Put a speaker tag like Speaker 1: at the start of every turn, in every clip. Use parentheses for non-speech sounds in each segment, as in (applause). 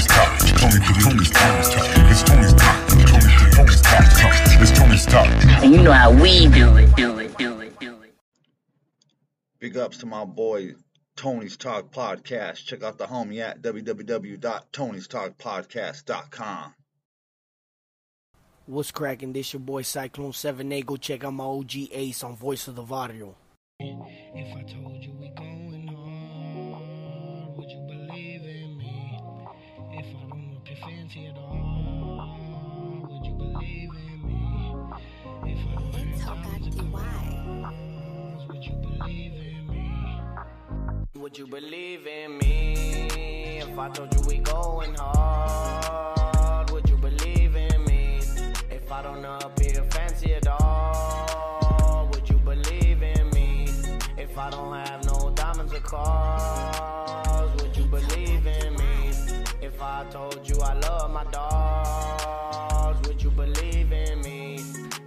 Speaker 1: Tony's talk. Tony, Tony's Tony's talk. It's Tony's talk. Tony, Tony's talk. It's Tony's talk.
Speaker 2: And you know how we do it, do it, do it, do it.
Speaker 3: Big ups to my boy Tony's Talk Podcast. Check out the homie at www.tonystalkpodcast.com.
Speaker 4: What's cracking? This your boy Cyclone 7A. Go check out my OG Ace on Voice of the Varrio.
Speaker 5: If I told you we going look your fancy at all, would you believe in me? If I don't have diamonds would you believe in me?
Speaker 4: Would you believe in me if I told you we going hard? Would you believe in me if I don't appear fancy at all? Would you believe in me if I don't have no diamonds or cars? I told you I love my dogs? Would you believe in me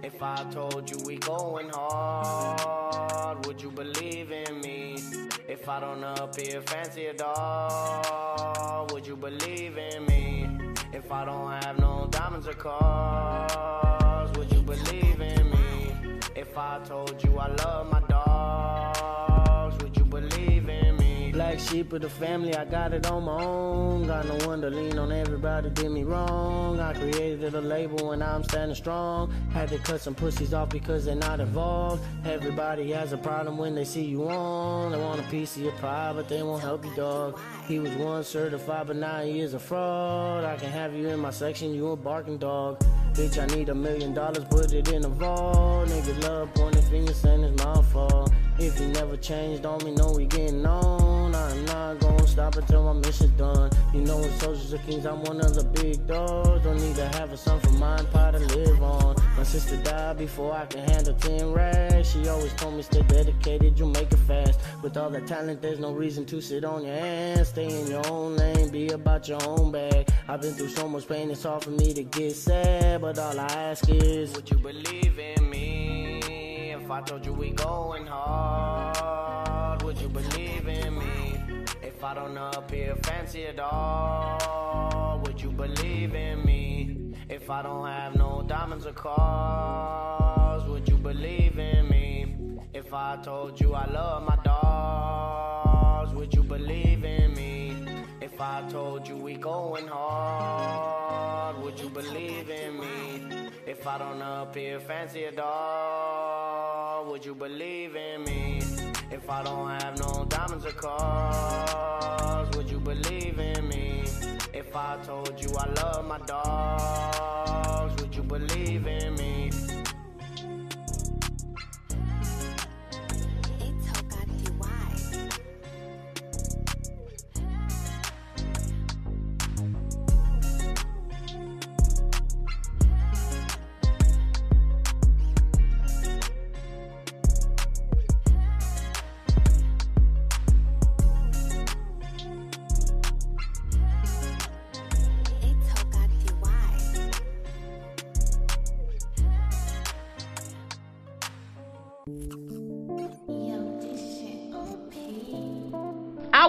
Speaker 4: if I told you we going hard? Would you believe in me if I don't appear fancy at all? Would you believe in me if I don't have no diamonds or cars? Would you believe in me if I told you I love my sheep of the family, I got it on my own. Got no one to lean on, everybody did me wrong. I created a label and I'm standing strong. Had to cut some pussies off because they're not involved. Everybody has a problem when they see you on. They want a piece of your pie, but they won't help you, dog. He was once certified, but now he is a fraud. I can have you in my section, you a barking dog. Bitch, I need a million dollars, put it in a vault. Nigga love pointing fingers, saying it's my fault. If you never changed on me, know we getting on. I'm not gonna stop until my mission's done. You know, in Soldiers of Kings, I'm one of the big dogs. Don't need to have a son for mine, pie to live on. My sister died before I can handle 10 racks. She always told me stay dedicated, you make it fast. With all that talent, there's no reason to sit on your ass. Stay in your own lane, be about your own bag. I've been through so much pain, it's hard for me to get sad. But all I ask is, would you believe in me? If I told you we going hard, I don't appear fancy at all, would you believe in me? If I don't have no diamonds or cars, would you believe in me? If I told you I love my dogs, would you believe in me? If I told you we going hard, would you believe in me? If I don't appear fancy at all, would you believe in me? If I don't have no diamonds or cars, would you believe in me? If I told you I love my dogs, would you believe in me?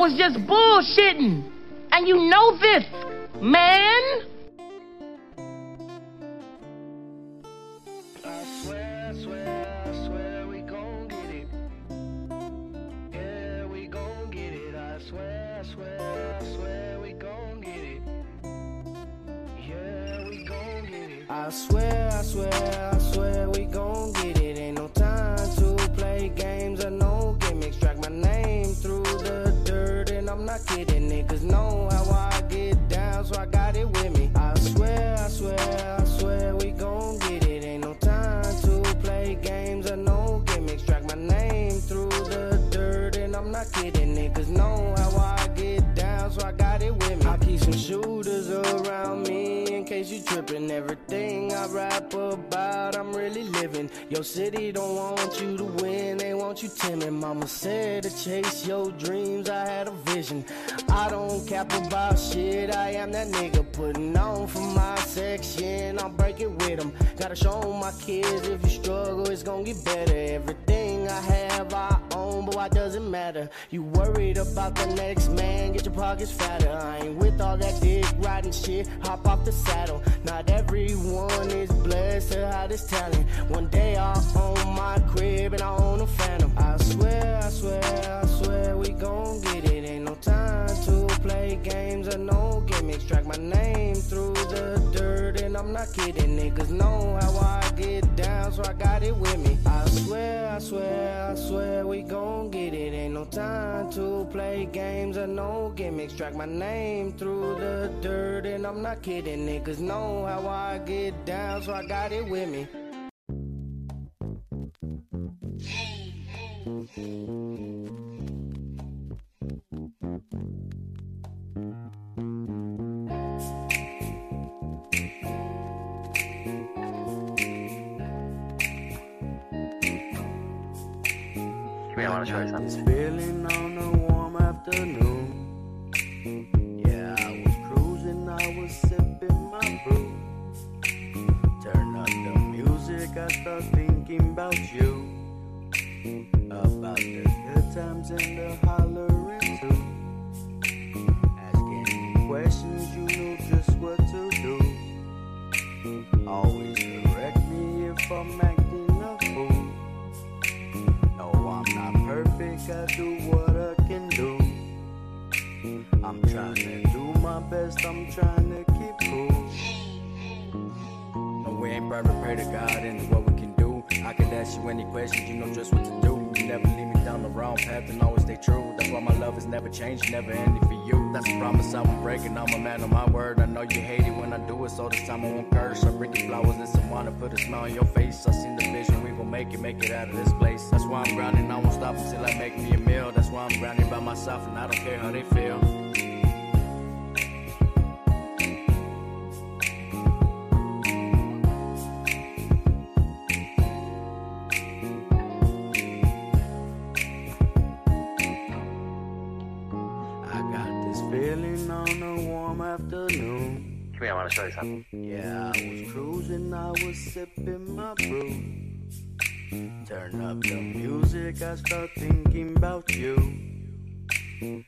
Speaker 6: Was just bullshitting. And you know this, man.
Speaker 4: Kidding. Niggas Your city don't want you to win, they want you timid. Mama said to chase your dreams, I had a vision. I don't cap about shit, I am that nigga putting on for my section. I'll break it with them. Gotta show my kids if you struggle, it's gonna get better. Everything I have, I own, but why does it matter? You worried about the next man, get your pockets fatter. I ain't with all that dick riding shit. Hop off the saddle. Not everyone is blessed to have this talent. One day I'll own my crib and I'll own a phantom. I swear, I swear, I swear we gon' get it. Ain't no time to play games or no gimmicks. Track my name through the dirt and I'm not kidding. Niggas play games or no gimmicks. Track my name through the dirt and I'm not kidding. Niggas know how I get down, so I got it with me.
Speaker 7: I want to show you something.
Speaker 4: This feeling I start thinking about you. About the good times and the hollering too. Asking questions, you knew just what to do. Always correct me if I'm acting a fool. No, I'm not perfect, I do what I can do. I'm trying to do my best, I'm trying to
Speaker 8: ain't perfect, pray to God and what we can do. I can ask you any questions, you know just what to do. You never lead me down the wrong path and always stay true. That's why my love has never changed, never ended for you. That's a promise I won't break, and I'm a man of my word. I know you hate it when I do it, so this time I won't curse. I bring you flowers and some wine to put a smile on your face. I seen the vision, we gon' make it, make it out of this place. That's why I'm grinding, I won't stop until I make me a meal. That's why I'm grinding by myself, and I don't care how they feel.
Speaker 4: Feeling on a warm afternoon.
Speaker 7: Come here, I want to show you something.
Speaker 4: Yeah, I was cruising, I was sipping my brew. Turn up the music, I start thinking about you.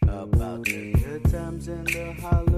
Speaker 4: About the good times and the hollering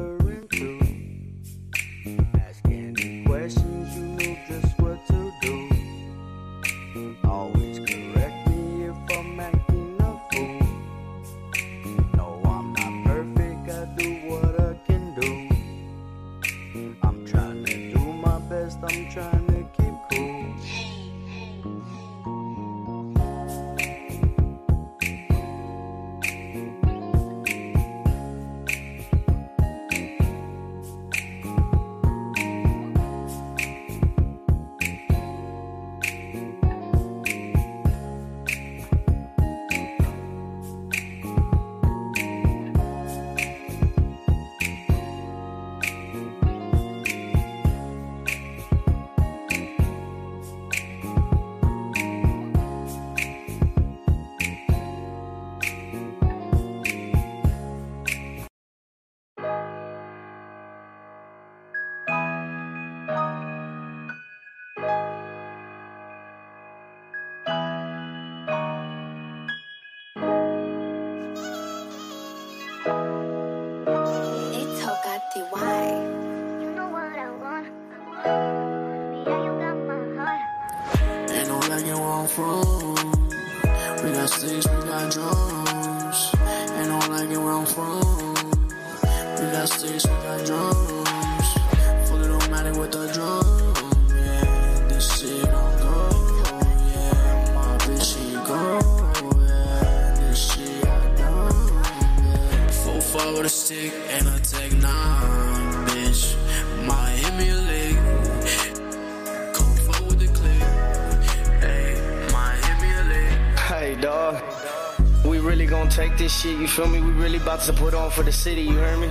Speaker 9: this shit,
Speaker 4: you feel me? We really about to put on for the city, you hear me?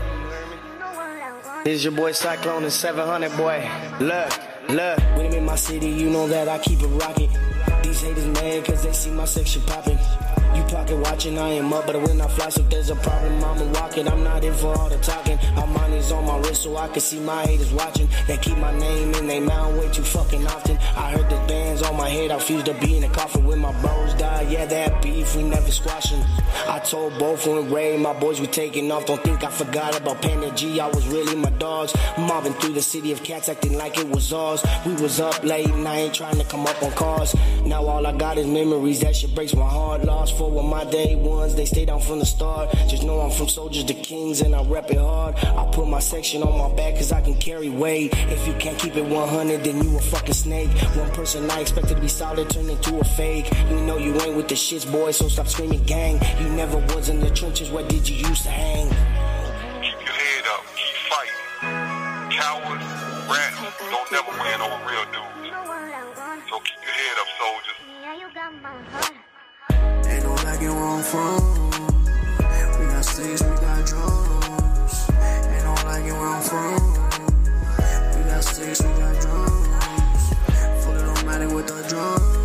Speaker 4: This is your boy Cyclone and 700, boy. Look, look. When I'm in my city, you know that I keep it rocking. These haters mad cause they see my section popping. Pocket watching, I am up, but when I fly, so there's a problem, I'ma walk it. I'm not in for all the talking. My money's on my wrist, so I can see my haters watching. They keep my name in they mouth way too fucking often. I heard the bands on my head, I refuse to be in the coffin when my bros die. Yeah, that beef, we never squashing. I told both when Ray, my boys we taking off. Don't think I forgot about Panda G, I was really my dogs. Mobbing through the city of cats, acting like it was ours. We was up late night trying to come up on cars. Now all I got is memories, that shit breaks my heart. Lost for my day ones, they stayed down from the start. Just know I'm from soldiers to kings and I rep it hard. I put my section on my back cause I can carry weight. If you can't keep it 100, then you a fucking snake. One person I expected to be solid turned into a fake. You know you ain't with the shits, boy, so stop screaming gang. You never was in the trenches, where did you used to hang?
Speaker 10: Keep your head up, keep fighting. Cowards, rats, don't never win over real dudes. So keep
Speaker 9: where I'm from. We got sticks, we got drums. Ain't no liking where I'm from. We got sticks, we got drums. It don't matter with the drum.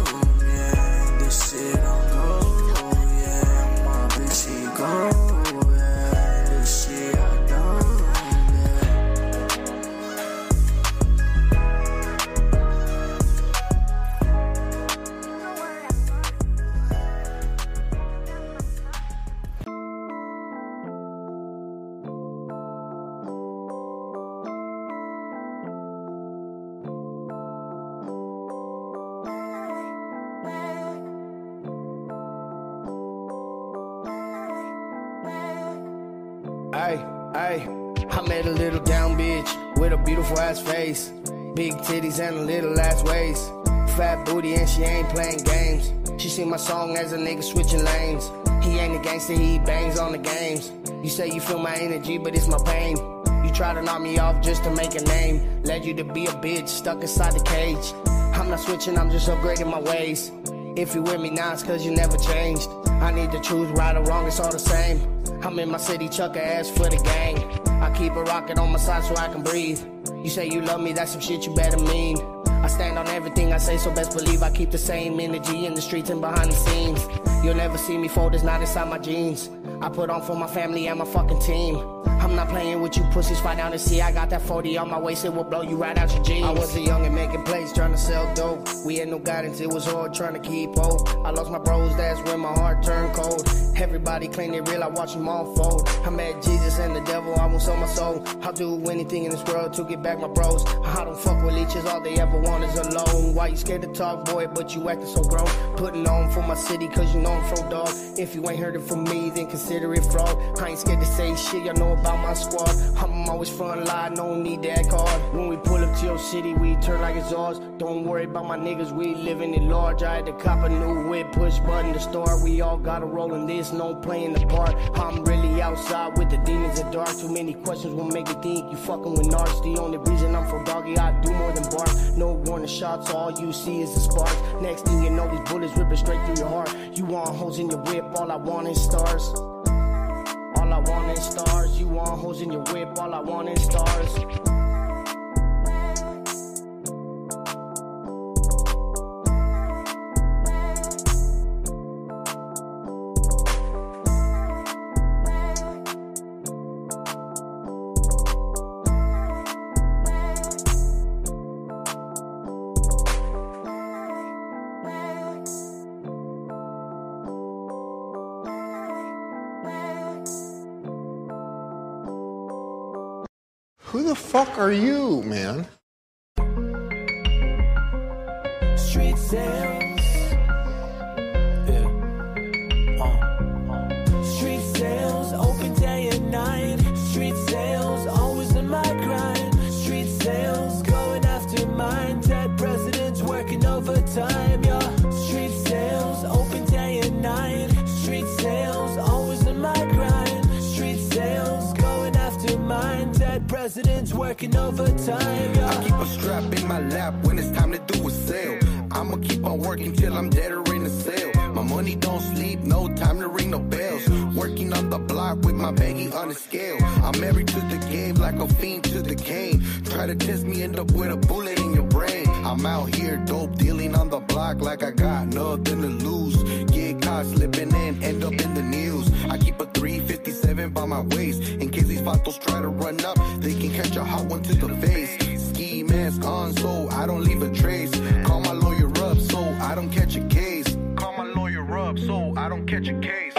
Speaker 4: Hey, I met a little down bitch with a beautiful ass face, big titties and a little ass waist, fat booty and she ain't playing games. She sing my song as a nigga switching lanes. He ain't a gangster, he bangs on the games. You say you feel my energy, but it's my pain. You try to knock me off just to make a name. Led you to be a bitch stuck inside the cage. I'm not switching, I'm just upgrading my ways. If you with me now, it's cause you never changed. I need to choose right or wrong, it's all the same. I'm in my city, chuck a ass for the gang. I keep a rocket on my side so I can breathe. You say you love me, that's some shit you better mean. I stand on everything I say, so best believe I keep the same energy in the streets and behind the scenes. You'll never see me fold, it's not inside my jeans. I put on for my family and my fucking team. I'm not playing with you pussies, fight down to see. I got that 40 on my waist, it will blow you right out your jeans. I was a young and making plays, trying to sell dope. We had no guidance, it was hard trying to keep hope. I lost my bros, that's when my heart turned cold. Everybody claim they real, I watch them all fold. I met Jesus and the devil, I won't sell my soul. I'll do anything in this world to get back my bros. I don't fuck with leeches, all they ever want is alone. Why you scared to talk, boy, but you acting so grown? Putting on for my city, cause you know I'm from dog. If you ain't heard it from me, then consider it fraud. I ain't scared to say shit, y'all know about my squad. I'm always front line, no need that card. When we pull up to your city, we turn like it's ours. Don't worry about my niggas, we living it large. I had to cop a new whip, push button to start. We all gotta roll in this, no playing the part. I'm really outside with the demons in dark. Too many questions will make you think you fucking with narcs. The only reason I'm from doggy, I do more than bark. No warning shots, all you see is the sparks. Next thing you know, these bullets ripping straight through your heart. You want holes in your whip, all I want is stars. All I want is stars. You want hoes in your whip, all I want is stars.
Speaker 11: Fuck are you, man?
Speaker 12: Working overtime, yeah.
Speaker 13: I keep a strap in my lap when it's time to do a sale. I'ma keep on working till I'm dead or in a sale. My money don't sleep, no time to ring no bells. Working on the block with my baggy on the scale. I'm married to the game like a fiend to the cane. Try to test me, end up with a bullet in your brain. I'm out here dope dealing on the block like I got nothing to lose. Get slipping in, end up in the news. I keep a 357 by my waist in case these vatos try to run up. They can catch a hot one to the face. Ski mask on so I don't leave a trace. Call my lawyer up so I don't catch a case. Call my lawyer up so I don't catch a case.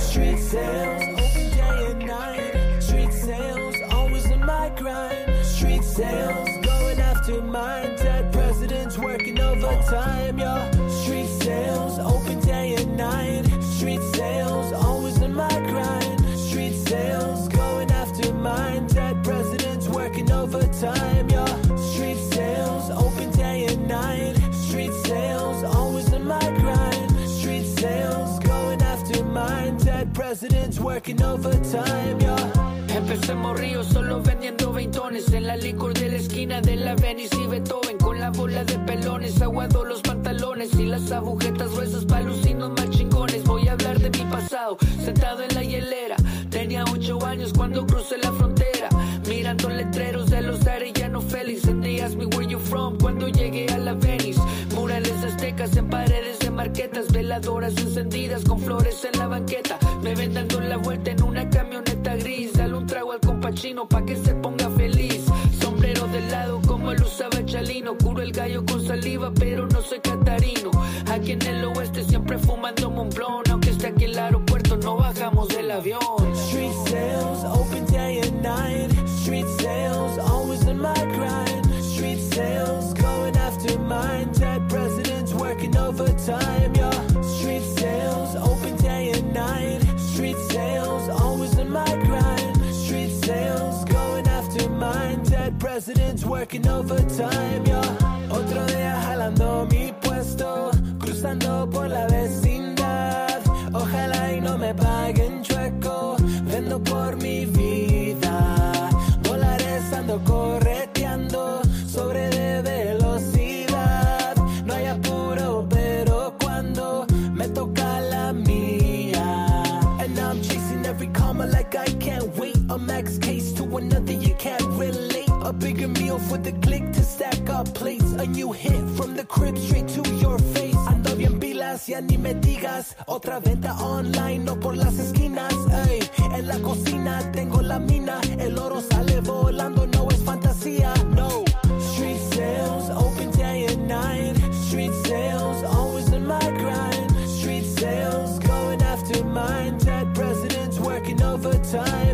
Speaker 11: Street sales, open day and night. Street sales, always in my grind. Street sales, going after mine. Dead presidents working overtime, presidents working overtime, yo.
Speaker 14: Empecé morrido solo vendiendo veintones En la licor de la esquina de la Venice y Beethoven Con la bola de pelones, aguado los pantalones Y las agujetas gruesas pa' lucinos más chingones. Voy a hablar de mi pasado, sentado en la hielera. Tenía ocho años cuando crucé la frontera Mirando letreros de los Arellano Félix. En they ask me where you from cuando llegué a la Venice. Murales aztecas en paredes de marquetas Veladoras encendidas con flores en la banqueta. Me ven dando la vuelta en una camioneta gris. Dale un trago al compachino pa' que se ponga feliz. Sombrero de lado como lo usaba Chalino. Curo el gallo con saliva pero no soy catarino. Aquí en el oeste siempre fumando Montblanc Aunque esté aquí el aeropuerto no bajamos del avión.
Speaker 11: Street sales, open day and night. Street sales, always in my grind. Street sales, going after mine. Overtime, yo. Street sales, open day and night. Street sales, always in my grind. Street sales, going after mine. Dead presidents working overtime, yo. Ni me digas. Otra venta online, no por las esquinas. Ey, en la cocina tengo la mina. El oro sale volando, no es fantasía. No. Street sales, open day and night. Street sales, always in my grind. Street sales, going after mine. Dead presidents working overtime,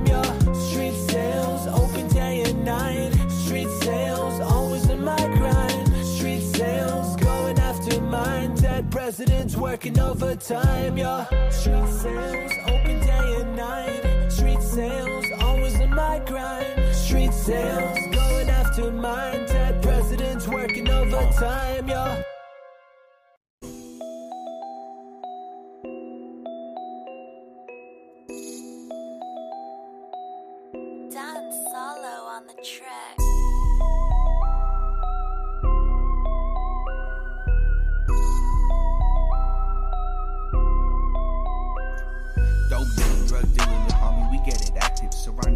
Speaker 11: working overtime, yo. Street sales, open day and night. Street sales, always in my grind. Street sales, going after mine. Dead presidents working overtime, yo.
Speaker 15: Don Solo on the track.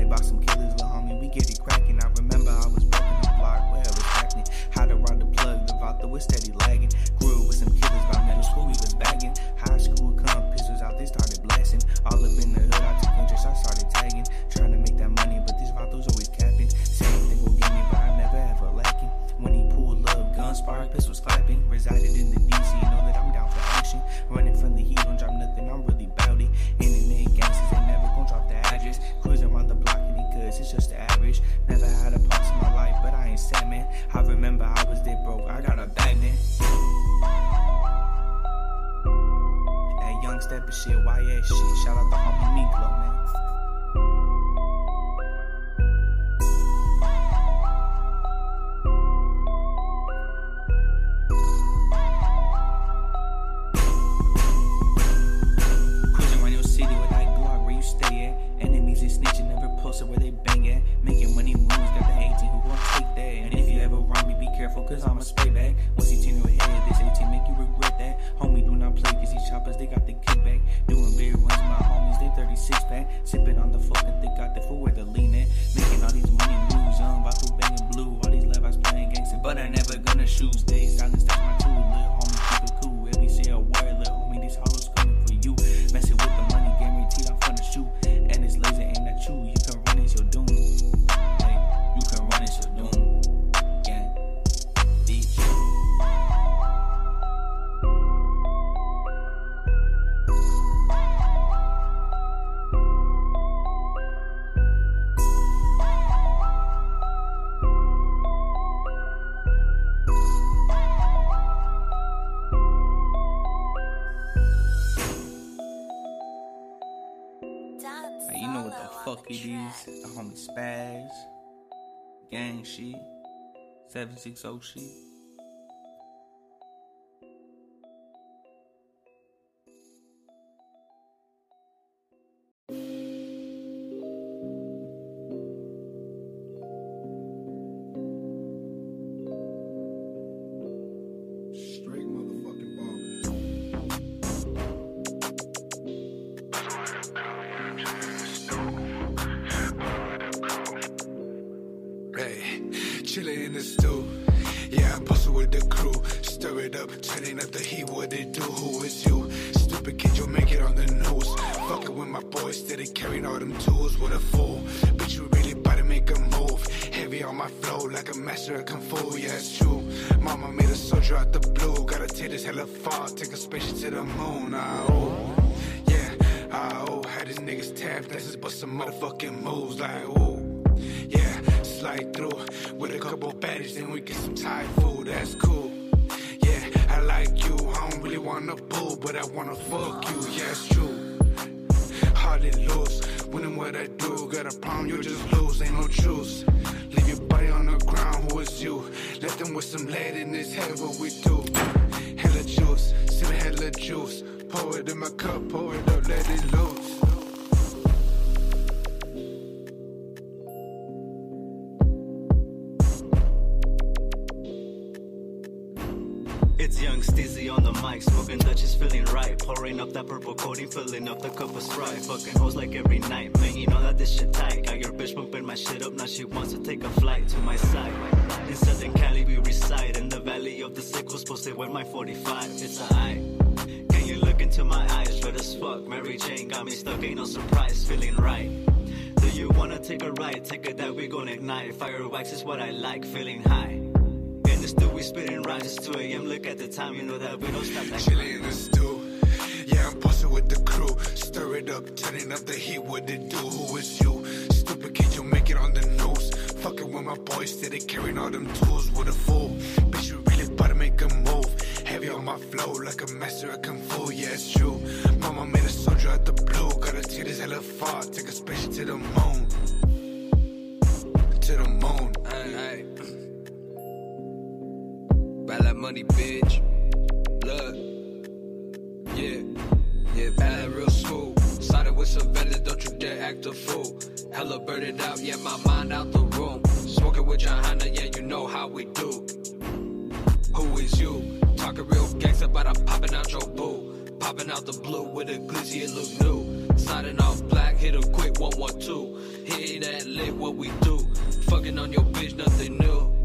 Speaker 16: By some killers, little homie, we get it cracking. I remember I was broken the block, well, was happening. How to ride the plug, the Vato was steady lagging. Grew with some killers by middle school, we was bagging. High school come, pistols out, they started blasting. All up in the hood, I took interest, I started tagging. Trying to make that money, but these Vatos always capping. Same thing will get me, but I never ever lacking. When he pulled up, guns spark, pistols clapping. Resided in the DC, know that I'm down for action. Running from the heat, don't drop nothing, I'm really bowdy. Internet gangsters, they never gon' drop the address. The goods, it's just the average. Never had a pause in my life, but I ain't sad, man. I remember I was dead broke, I got a bag then. That young step of shit, YS shit. Shout out to grateful cause I'm a spray bag. Was he 10 760 Sheet.
Speaker 17: Chillin' in the stew. Yeah, I'm posted with the crew. Stir it up, turning up the heat. What it do? Who is you? Stupid kid, you'll make it on the news. Fucking with my boys, steady carrying all them tools. What a fool. Bitch, you really about to make a move. Heavy on my flow, like a master of kung fu. Yeah, it's true. Mama made a soldier out the blue. Gotta take this hella far. Take a spaceship to the moon. Ah, oh. Yeah, ah, oh. Had these niggas tap dances, but some motherfucking moves. Like, oh. Slide through with a couple baddies, then we get some Thai food. That's cool. Yeah, I like you. I don't really wanna boo, but I wanna fuck you. Yeah, it's true. Hardly lose. Winning what I do. Got a problem, you just lose. Ain't no truce. Leave your body on the ground. Who is you? Left him with some lead in his head. What we do? Hella juice. Still hella juice. Pour it in my cup. Pour it up. Let it loose.
Speaker 18: On the mic, smoking Dutch is feeling right. Pouring up that purple coating, filling up the cup of Sprite. Fucking hoes like every night, man, you know that this shit tight. Got your bitch pumping my shit up, now she wants to take a flight to my side. In Southern Cali, we reside in the valley of the sickles, posted with my 45. It's a I. Can you look into my eyes? Red as fuck, Mary Jane got me stuck, ain't no surprise, feeling right. Do you wanna take a ride? Take it that we gon' ignite. Fireworks is what I like, feeling high. The we spitting rhymes. It's 2 a.m. Look at the time, you know that we don't stop that
Speaker 17: Chilling in the stew. Yeah, I'm posted with the crew. Stir it up, turning up the heat. What it do? Who is you? Stupid kid, you make it on the news. Fucking with my boys, steady carrying all them tools. What a fool. Bitch, you really about to make a move. Heavy on my flow, like a master of kung fu. Yeah, it's true. Mama made a soldier out the blue. Gotta take this hella far. Take a spaceship to the moon.
Speaker 19: Money, bitch. Look. Yeah. Yeah, bad real school. Started with some vendors, don't you dare act a fool. Hella birded out, yeah, my mind out the room. Smoking with Johanna, yeah, you know how we do. Who is you? Talking real gangsta, but I'm popping out your boo. Popping out the blue with a glizzy, it look new. Sliding off black, hit a quick 112. Hit that lit, what we do. Fucking on your bitch, nothing new.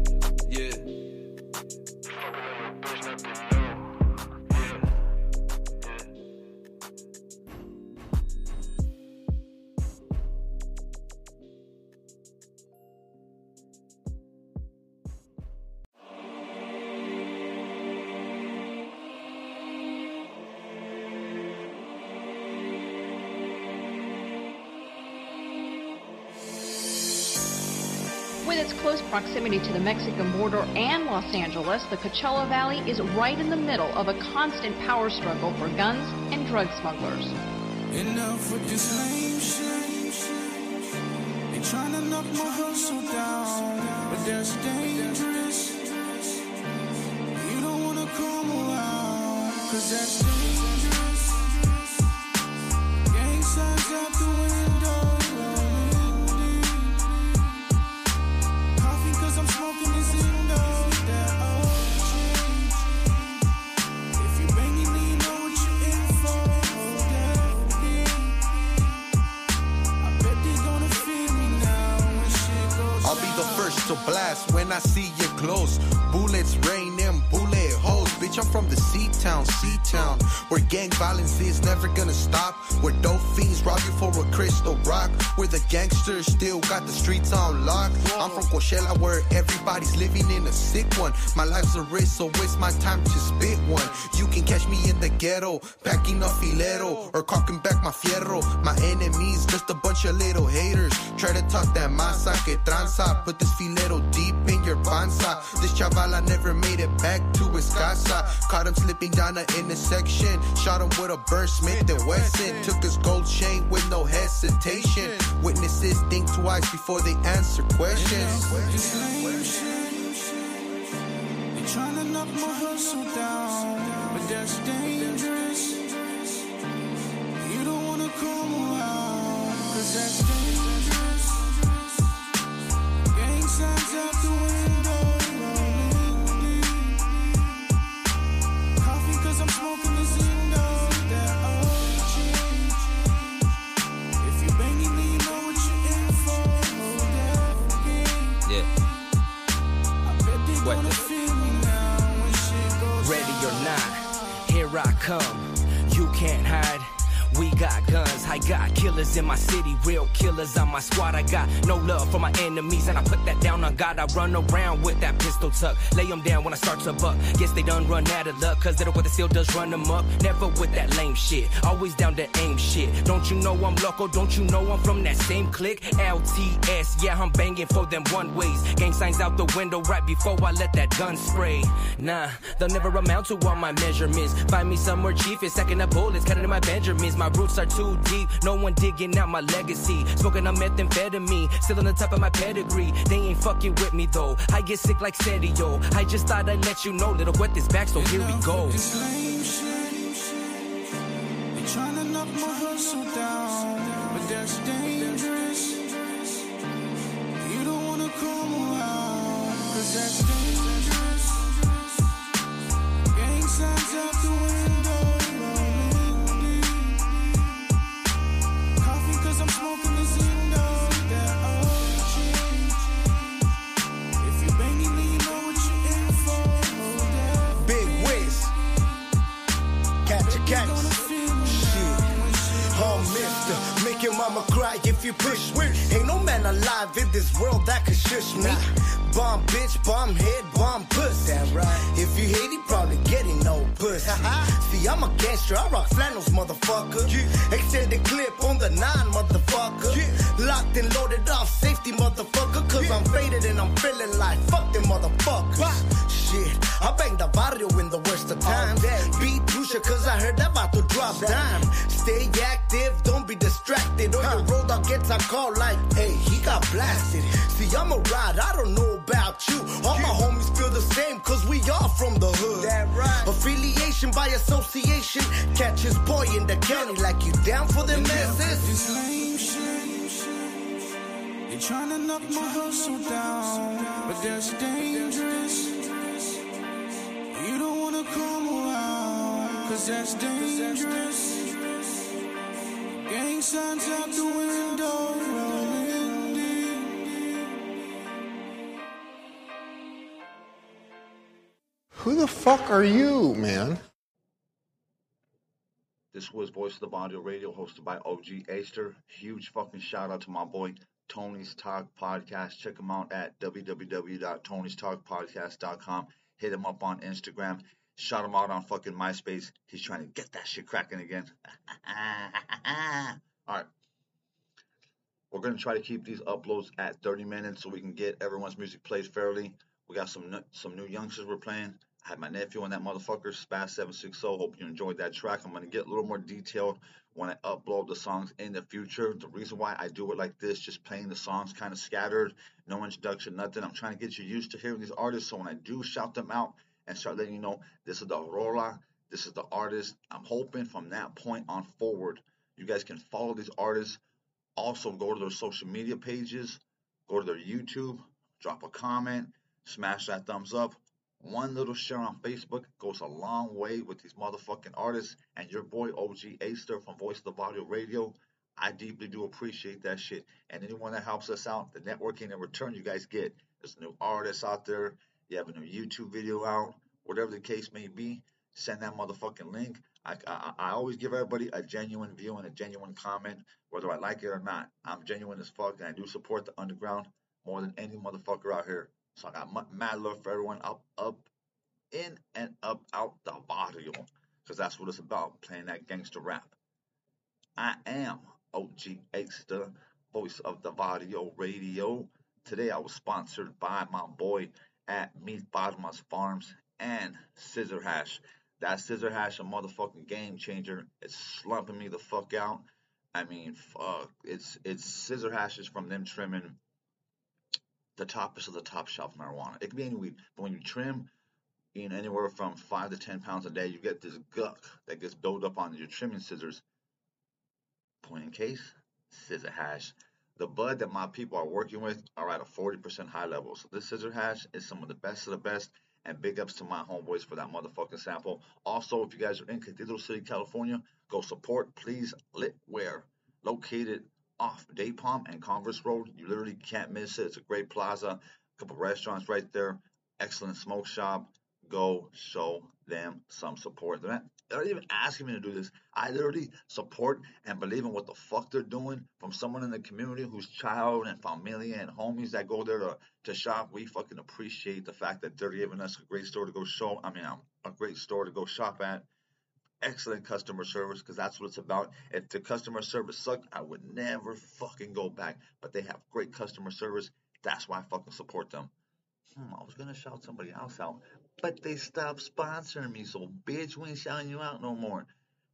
Speaker 20: With its close proximity to the Mexican border and Los Angeles, the Coachella Valley is right in the middle of a constant power struggle for guns and drug smugglers.
Speaker 21: Enough with this lame. They tryna knock my hustle down, but dangerous. You don't wanna come around, cause that's dangerous.
Speaker 22: Never gonna stop. Still got the streets on lock. I'm from Coachella, where everybody's living in a sick one. My life's a risk, so it's my time to spit one. You can catch me in the ghetto, packing a filero or cocking back my fierro. My enemies, just a bunch of little haters. Try to talk that masa que tranza. Put this filero deep in your panza. This chavala never made it back to his casa. Caught him slipping down the intersection. Shot him with a burst, Smith and Wesson. Took his gold chain with no hesitation. Witnesses think twice before they answer questions.
Speaker 21: Knock my hustle down, but that's dangerous. You don't wanna come around, cause that's dangerous. Gang signs out shit goes
Speaker 23: Ready or not, here I come. You can't hide. We got guns, I got killers in my city, real killers on my squad. I got no love for my enemies, and I put that down on God. I run around with that pistol tuck, lay them down when I start to buck. Guess they done run out of luck, cause what the still does run them up. Never with that lame shit, always down to aim shit. Don't you know I'm local? Don't you know I'm from that same clique? LTS, yeah, I'm banging for them one ways. Gang signs out the window right before I let that gun spray. Nah, they'll never amount to all my measurements. Find me somewhere cheap and stacking up bullets, cutting in my Benjamins. My roots are too deep, no one digging out my legacy. Smoking on methamphetamine, still on the top of my pedigree. They ain't fucking with me though. I get sick like Sedio. I just thought I'd let you know, little wet this back, so here we go.
Speaker 21: This lame shit. They tryna knock my hustle down, but that's dangerous. You don't wanna come around, cause that's dangerous. Gang signs out
Speaker 24: mister. Make your mama cry if you push me. Ain't no man alive in this world that could shush me. Bomb bitch, bomb head, bomb puss. That right. If you hate, he probably getting no pussy. See, I'm a gangster, I rock flannels, motherfucker. Yeah. Extended clip on the nine, motherfucker. Yeah. Locked and loaded off safety, motherfucker. Cause I'm faded and I'm feeling like fuck them motherfuckers. Shit, I bang the barrio in the worst of times. Beat Pusha cause I heard that about to drop dime. Stay active, don't be distracted. Or your road dog gets a call like, hey, he got blasted. See, I'm a ride, I don't know about you. All my homies feel the same cause we all from the hood. That right. Affiliation by association. Catch his boy in the county like you down for them messes.
Speaker 21: This lame shit. They tryna knock my hustle down, but that's dangerous. You don't wanna come around, cause that's dangerous. Gang signs out the window, rolling deep.
Speaker 25: Who the fuck are you, man?
Speaker 26: This was Voice of the Varrio Radio, hosted by OG Acesta. Huge fucking shout out to my boy Tony's Talk Podcast. Check him out at www.tonystalkpodcast.com. Hit him up on Instagram. Shout him out on fucking MySpace. He's trying to get that shit cracking again. (laughs) All right. We're going to try to keep these uploads at 30 minutes so we can get everyone's music played fairly. We got some some new youngsters we're playing. Had my nephew on that motherfucker, Spaz760. Hope you enjoyed that track. I'm going to get a little more detailed when I upload the songs in the future. The reason why I do it like this, just playing the songs kind of scattered, no introduction, nothing. I'm trying to get you used to hearing these artists. So when I do shout them out and start letting you know this is the Rola, this is the artist, I'm hoping from that point on forward, you guys can follow these artists. Also, go to their social media pages, go to their YouTube, drop a comment, smash that thumbs up. One little share on Facebook goes a long way with these motherfucking artists and your boy OG Acesta from Voice of the Varrio Radio. I deeply do appreciate that shit. And anyone that helps us out, the networking in return you guys get. There's new artists out there. You have a new YouTube video out. Whatever the case may be, send that motherfucking link. I, I, I always give everybody a genuine view and a genuine comment, whether I like it or not. I'm genuine as fuck, and I do support the underground more than any motherfucker out here. So I got mad love for everyone up, up, in and up out the barrio, because that's what it's about, playing that gangster rap. I am OG Acesta, voice of the Varrio Radio. Today I was sponsored by my boy at Meat Bottomas Farms and Scissor Hash. That Scissor Hash, a motherfucking game changer. It's slumping me the fuck out. I mean, fuck. It's it's Scissor Hashes from them trimming the toppest of the top shelf marijuana. It can be any weed, but when you trim, know, anywhere from five to ten pounds a day, you get this guck that gets built up on your trimming scissors. Point in case, scissor hash. The bud that my people are working with are at a 40% high level. So this scissor hash is some of the best of the best. And big ups to my homeboys for that motherfucking sample. Also, if you guys are in Cathedral City, California, go support Please Lit Wear, located off Date Palm and Converse Road. You literally can't miss it. It's a great plaza, a couple restaurants right there, excellent smoke shop. Go show them some support. They're not, they're not even asking me to do this. I literally support and believe in what the fuck they're doing from someone in the community whose child and familia and homies that go there to, to shop. We fucking appreciate the fact that they're giving us a great store to go show. I mean, um, a great store to go shop at excellent customer service because that's what it's about. If the customer service sucked, I would never fucking go back. But they have great customer service. That's why I fucking support them. Hmm, I was gonna shout somebody else out, but they stopped sponsoring me. So bitch, we ain't shouting you out no more.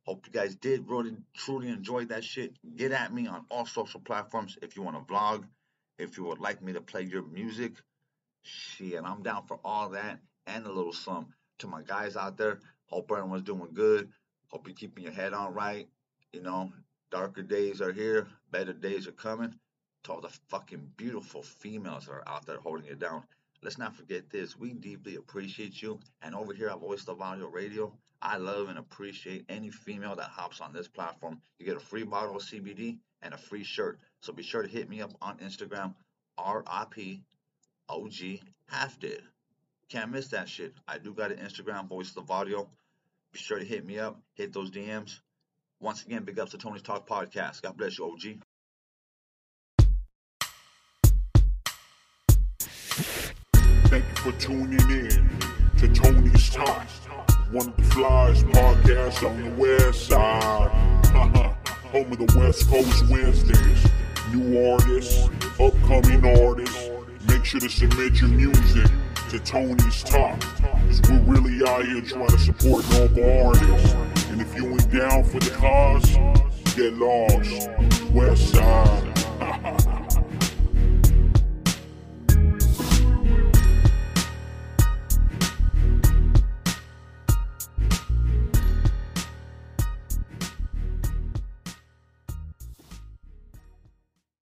Speaker 26: Hope you guys did really truly enjoy that shit. Get at me on all social platforms if you want to vlog, if you would like me to play your music. Shit, I'm down for all that and a little some. To my guys out there, hope everyone's doing good. Hope you're keeping your head on right. You know, darker days are here, better days are coming. To all the fucking beautiful females that are out there holding it down. Let's not forget this. We deeply appreciate you. And over here at Voice of Varrio Radio, I love and appreciate any female that hops on this platform. You get a free bottle of CBD and a free shirt. So be sure to hit me up on Instagram, RIP OG Half Did. Can't miss that shit. I do got an Instagram, Voice of Varrio. Be sure to hit me up, hit those DMs. Once again, big ups to Tony's Talk Podcast. God bless you, OG.
Speaker 27: Thank you for tuning in to Tony's Talk, one of the flyest podcasts on the west side. (laughs) Home of the West Coast Wednesdays. New artists, upcoming artists. Make sure to submit your music to Tony's top. Cause we're really out here trying to support local artists. And if you ain't down for the cause, get lost. West side.